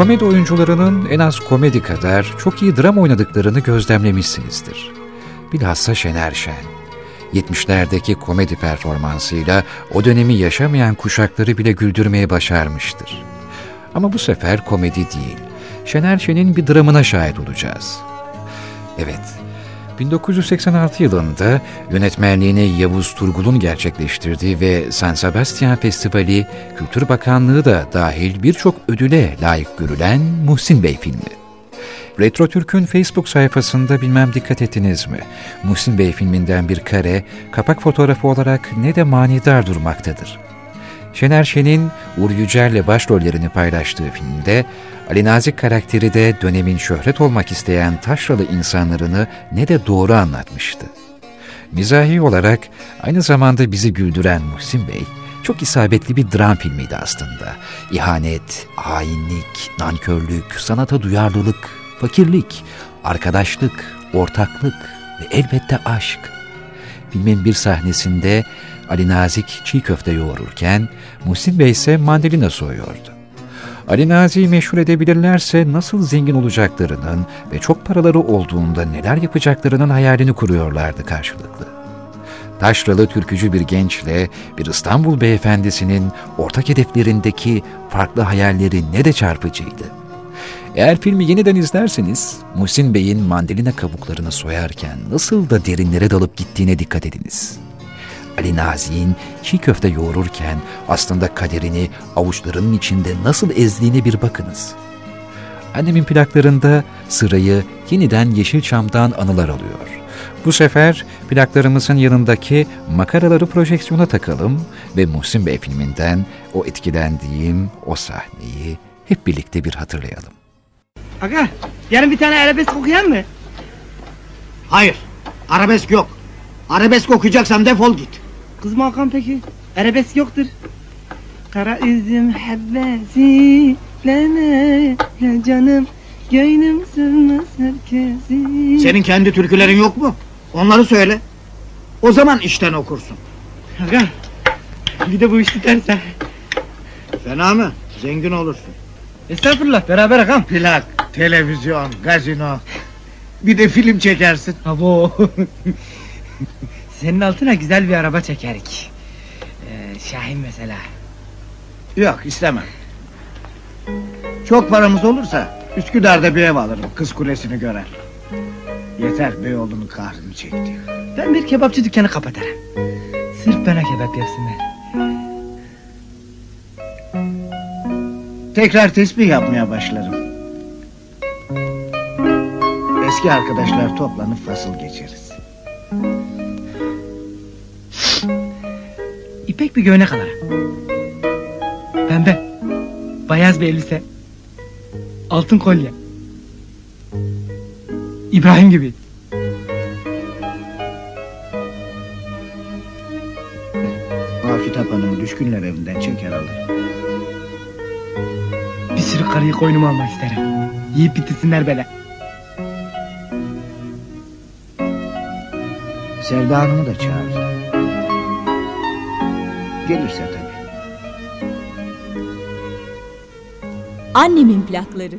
Komedi oyuncularının en az komedi kadar çok iyi dram oynadıklarını gözlemlemişsinizdir. Bilhassa Şener Şen. 70'lerdeki komedi performansıyla o dönemi yaşamayan kuşakları bile güldürmeye başarmıştır. Ama bu sefer komedi değil, Şener Şen'in bir dramına şahit olacağız. Evet, 1986 yılında yönetmenliğini Yavuz Turgul'un gerçekleştirdiği ve San Sebastian Festivali Kültür Bakanlığı da dahil birçok ödüle layık görülen Muhsin Bey filmi. Retro Türk'ün Facebook sayfasında bilmem dikkat ettiniz mi? Muhsin Bey filminden bir kare, kapak fotoğrafı olarak ne de manidar durmaktadır. Şener Şen'in Uğur Yücel'le başrollerini paylaştığı filmde Ali Nazik karakteri de dönemin şöhret olmak isteyen taşralı insanlarını ne de doğru anlatmıştı. Mizahi olarak aynı zamanda bizi güldüren Muhsin Bey, çok isabetli bir dram filmiydi aslında. İhanet, hainlik, nankörlük, sanata duyarlılık, fakirlik, arkadaşlık, ortaklık ve elbette aşk. Filmin bir sahnesinde Ali Nazik çiğ köfte yoğururken Muhsin Bey ise mandalina soyuyordu. Ali Nazi'yi meşhur edebilirlerse nasıl zengin olacaklarının ve çok paraları olduğunda neler yapacaklarının hayalini kuruyorlardı karşılıklı. Taşralı türkücü bir gençle bir İstanbul beyefendisinin ortak hedeflerindeki farklı hayalleri ne de çarpıcıydı. Eğer filmi yeniden izlerseniz Muhsin Bey'in mandalina kabuklarını soyarken nasıl da derinlere dalıp gittiğine dikkat ediniz.'' Ali Nazi'nin çiğ köfte yoğururken aslında kaderini avuçlarının içinde nasıl ezdiğine bir bakınız. Annemin plaklarında sırayı yeniden Yeşilçam'dan anılar alıyor. Bu sefer plaklarımızın yanındaki makaraları projeksiyona takalım ve Muhsin Bey filminden o etkilendiğim o sahneyi hep birlikte bir hatırlayalım. Aga yarın bir tane arabesk okuyan mı? Hayır, arabesk yok. Arabesk okuyacaksan defol git. Kız mı Hakan peki? Arabesk yoktur. Kara üzüm hebbesi leme ya canım Gönlüm sığmaz herkesi Senin kendi türkülerin yok mu? Onları söyle. O zaman işten okursun. Aga bir de bu iş tutarsa Fena mı? Zengin olursun. Estağfurullah beraber Hakan Plak, televizyon, gazino. Bir de film çekersin. Abo Senin altına güzel bir araba çekerik ee, Şahin mesela Yok istemem. Çok paramız olursa Üsküdar'da bir ev alırım. Kız kulesini görer. Yeter Beyoğlu'nun kahrını çekti. Ben bir kebapçı dükkanı kapatırım Sırf bana kebap yapsınlar Tekrar tesbih yapmaya başlarım. Eski arkadaşlar toplanıp fasıl geçeriz. İpek bir göğnek alırım Pembe Bayaz bir elbise Altın kolye İbrahim gibi Afet Hanım'ı düşkünler evinden çeker alırım. Bir sürü karıyı koynuma almak isterim Yiyip bitirsinler böyle Sevda Hanım'ı da çağırırım. Gelirse tabii. Annemin plakları.